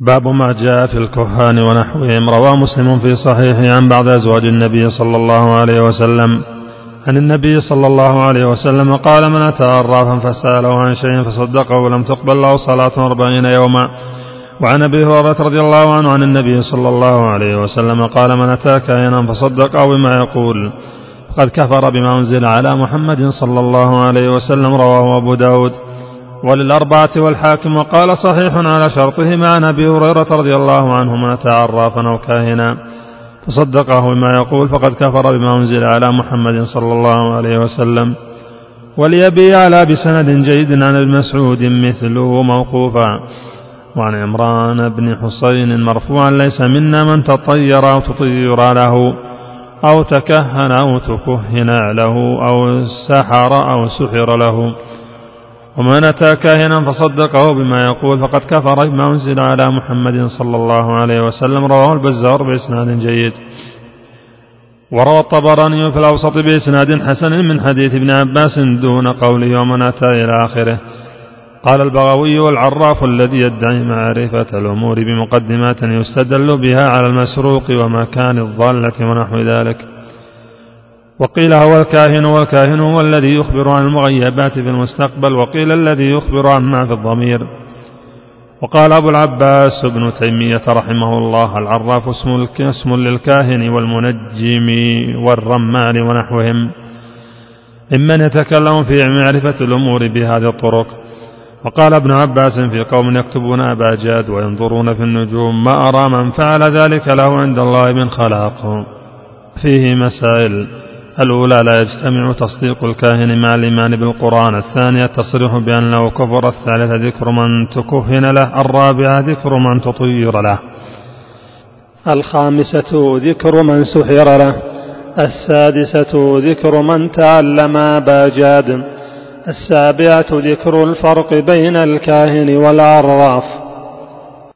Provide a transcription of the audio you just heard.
باب ما جاء في الكهان ونحوهم. روى مسلم في صحيحه عن بعض أزواج النبي صلى الله عليه وسلم. عن النبي صلى الله عليه وسلم قال من أتى عرافا فسأله عن شيء فصدقه لم تقبل له صلاة أربعين يوما. وعن أبي هريرة رضي الله عنه عن النبي صلى الله عليه وسلم قال من أتى كائنا فصدقه بما يقول فقد كفر بما أنزل على محمد صلى الله عليه وسلم. رواه أبو داود. وللأربعة والحاكم وقال صحيح على شرطه مع أبي هريرة رضي الله عنه من أتى عرافا أو كاهنا. فصدقه بما يقول فقد كفر بما أنزل على محمد صلى الله عليه وسلم. وليبي على بسند جيد عن المسعود مثله موقوفا. وعن عمران بن حصين مرفوعا ليس منا من تطير أو تطير له أو تكهن أو تكهن له أو سحر أو سحر له. ومن أتى كاهنا فصدقه بما يقول فقد كفر بما أنزل على محمد صلى الله عليه وسلم. رواه البزار بإسناد جيد. وروى الطبراني في الأوسط بإسناد حسن من حديث ابن عباس دون قوله ومن أتى إلى آخره. قال البغوي والعراف الذي يدعي معرفة الأمور بمقدمات يستدل بها على المسروق ومكان الضالة ونحو ذلك. وقيل هو الكاهن والكاهن هو الذي يخبر عن المغيبات في المستقبل وقيل الذي يخبر عما في الضمير. وقال أبو العباس ابن تيمية رحمه الله العراف اسم, اسم للكاهن والمنجم والرمان ونحوهم. ممن يتكلم في معرفة الأمور بهذه الطرق. وقال ابن عباس في قوم يكتبون أباجاد وينظرون في النجوم ما أرى من فعل ذلك له عند الله من خلاق. فيه مسائل. الأولى لا يجتمع تصديق الكاهن مع الإيمان بالقرآن الثانية التصريح بأنه كفر الثالثة ذكر من تكهن له الرابعة ذكر من تطير له. الخامسة ذكر من سحر له. السادسة ذكر من تعلم أبا جاد السابعة ذكر الفرق بين الكاهن والعراف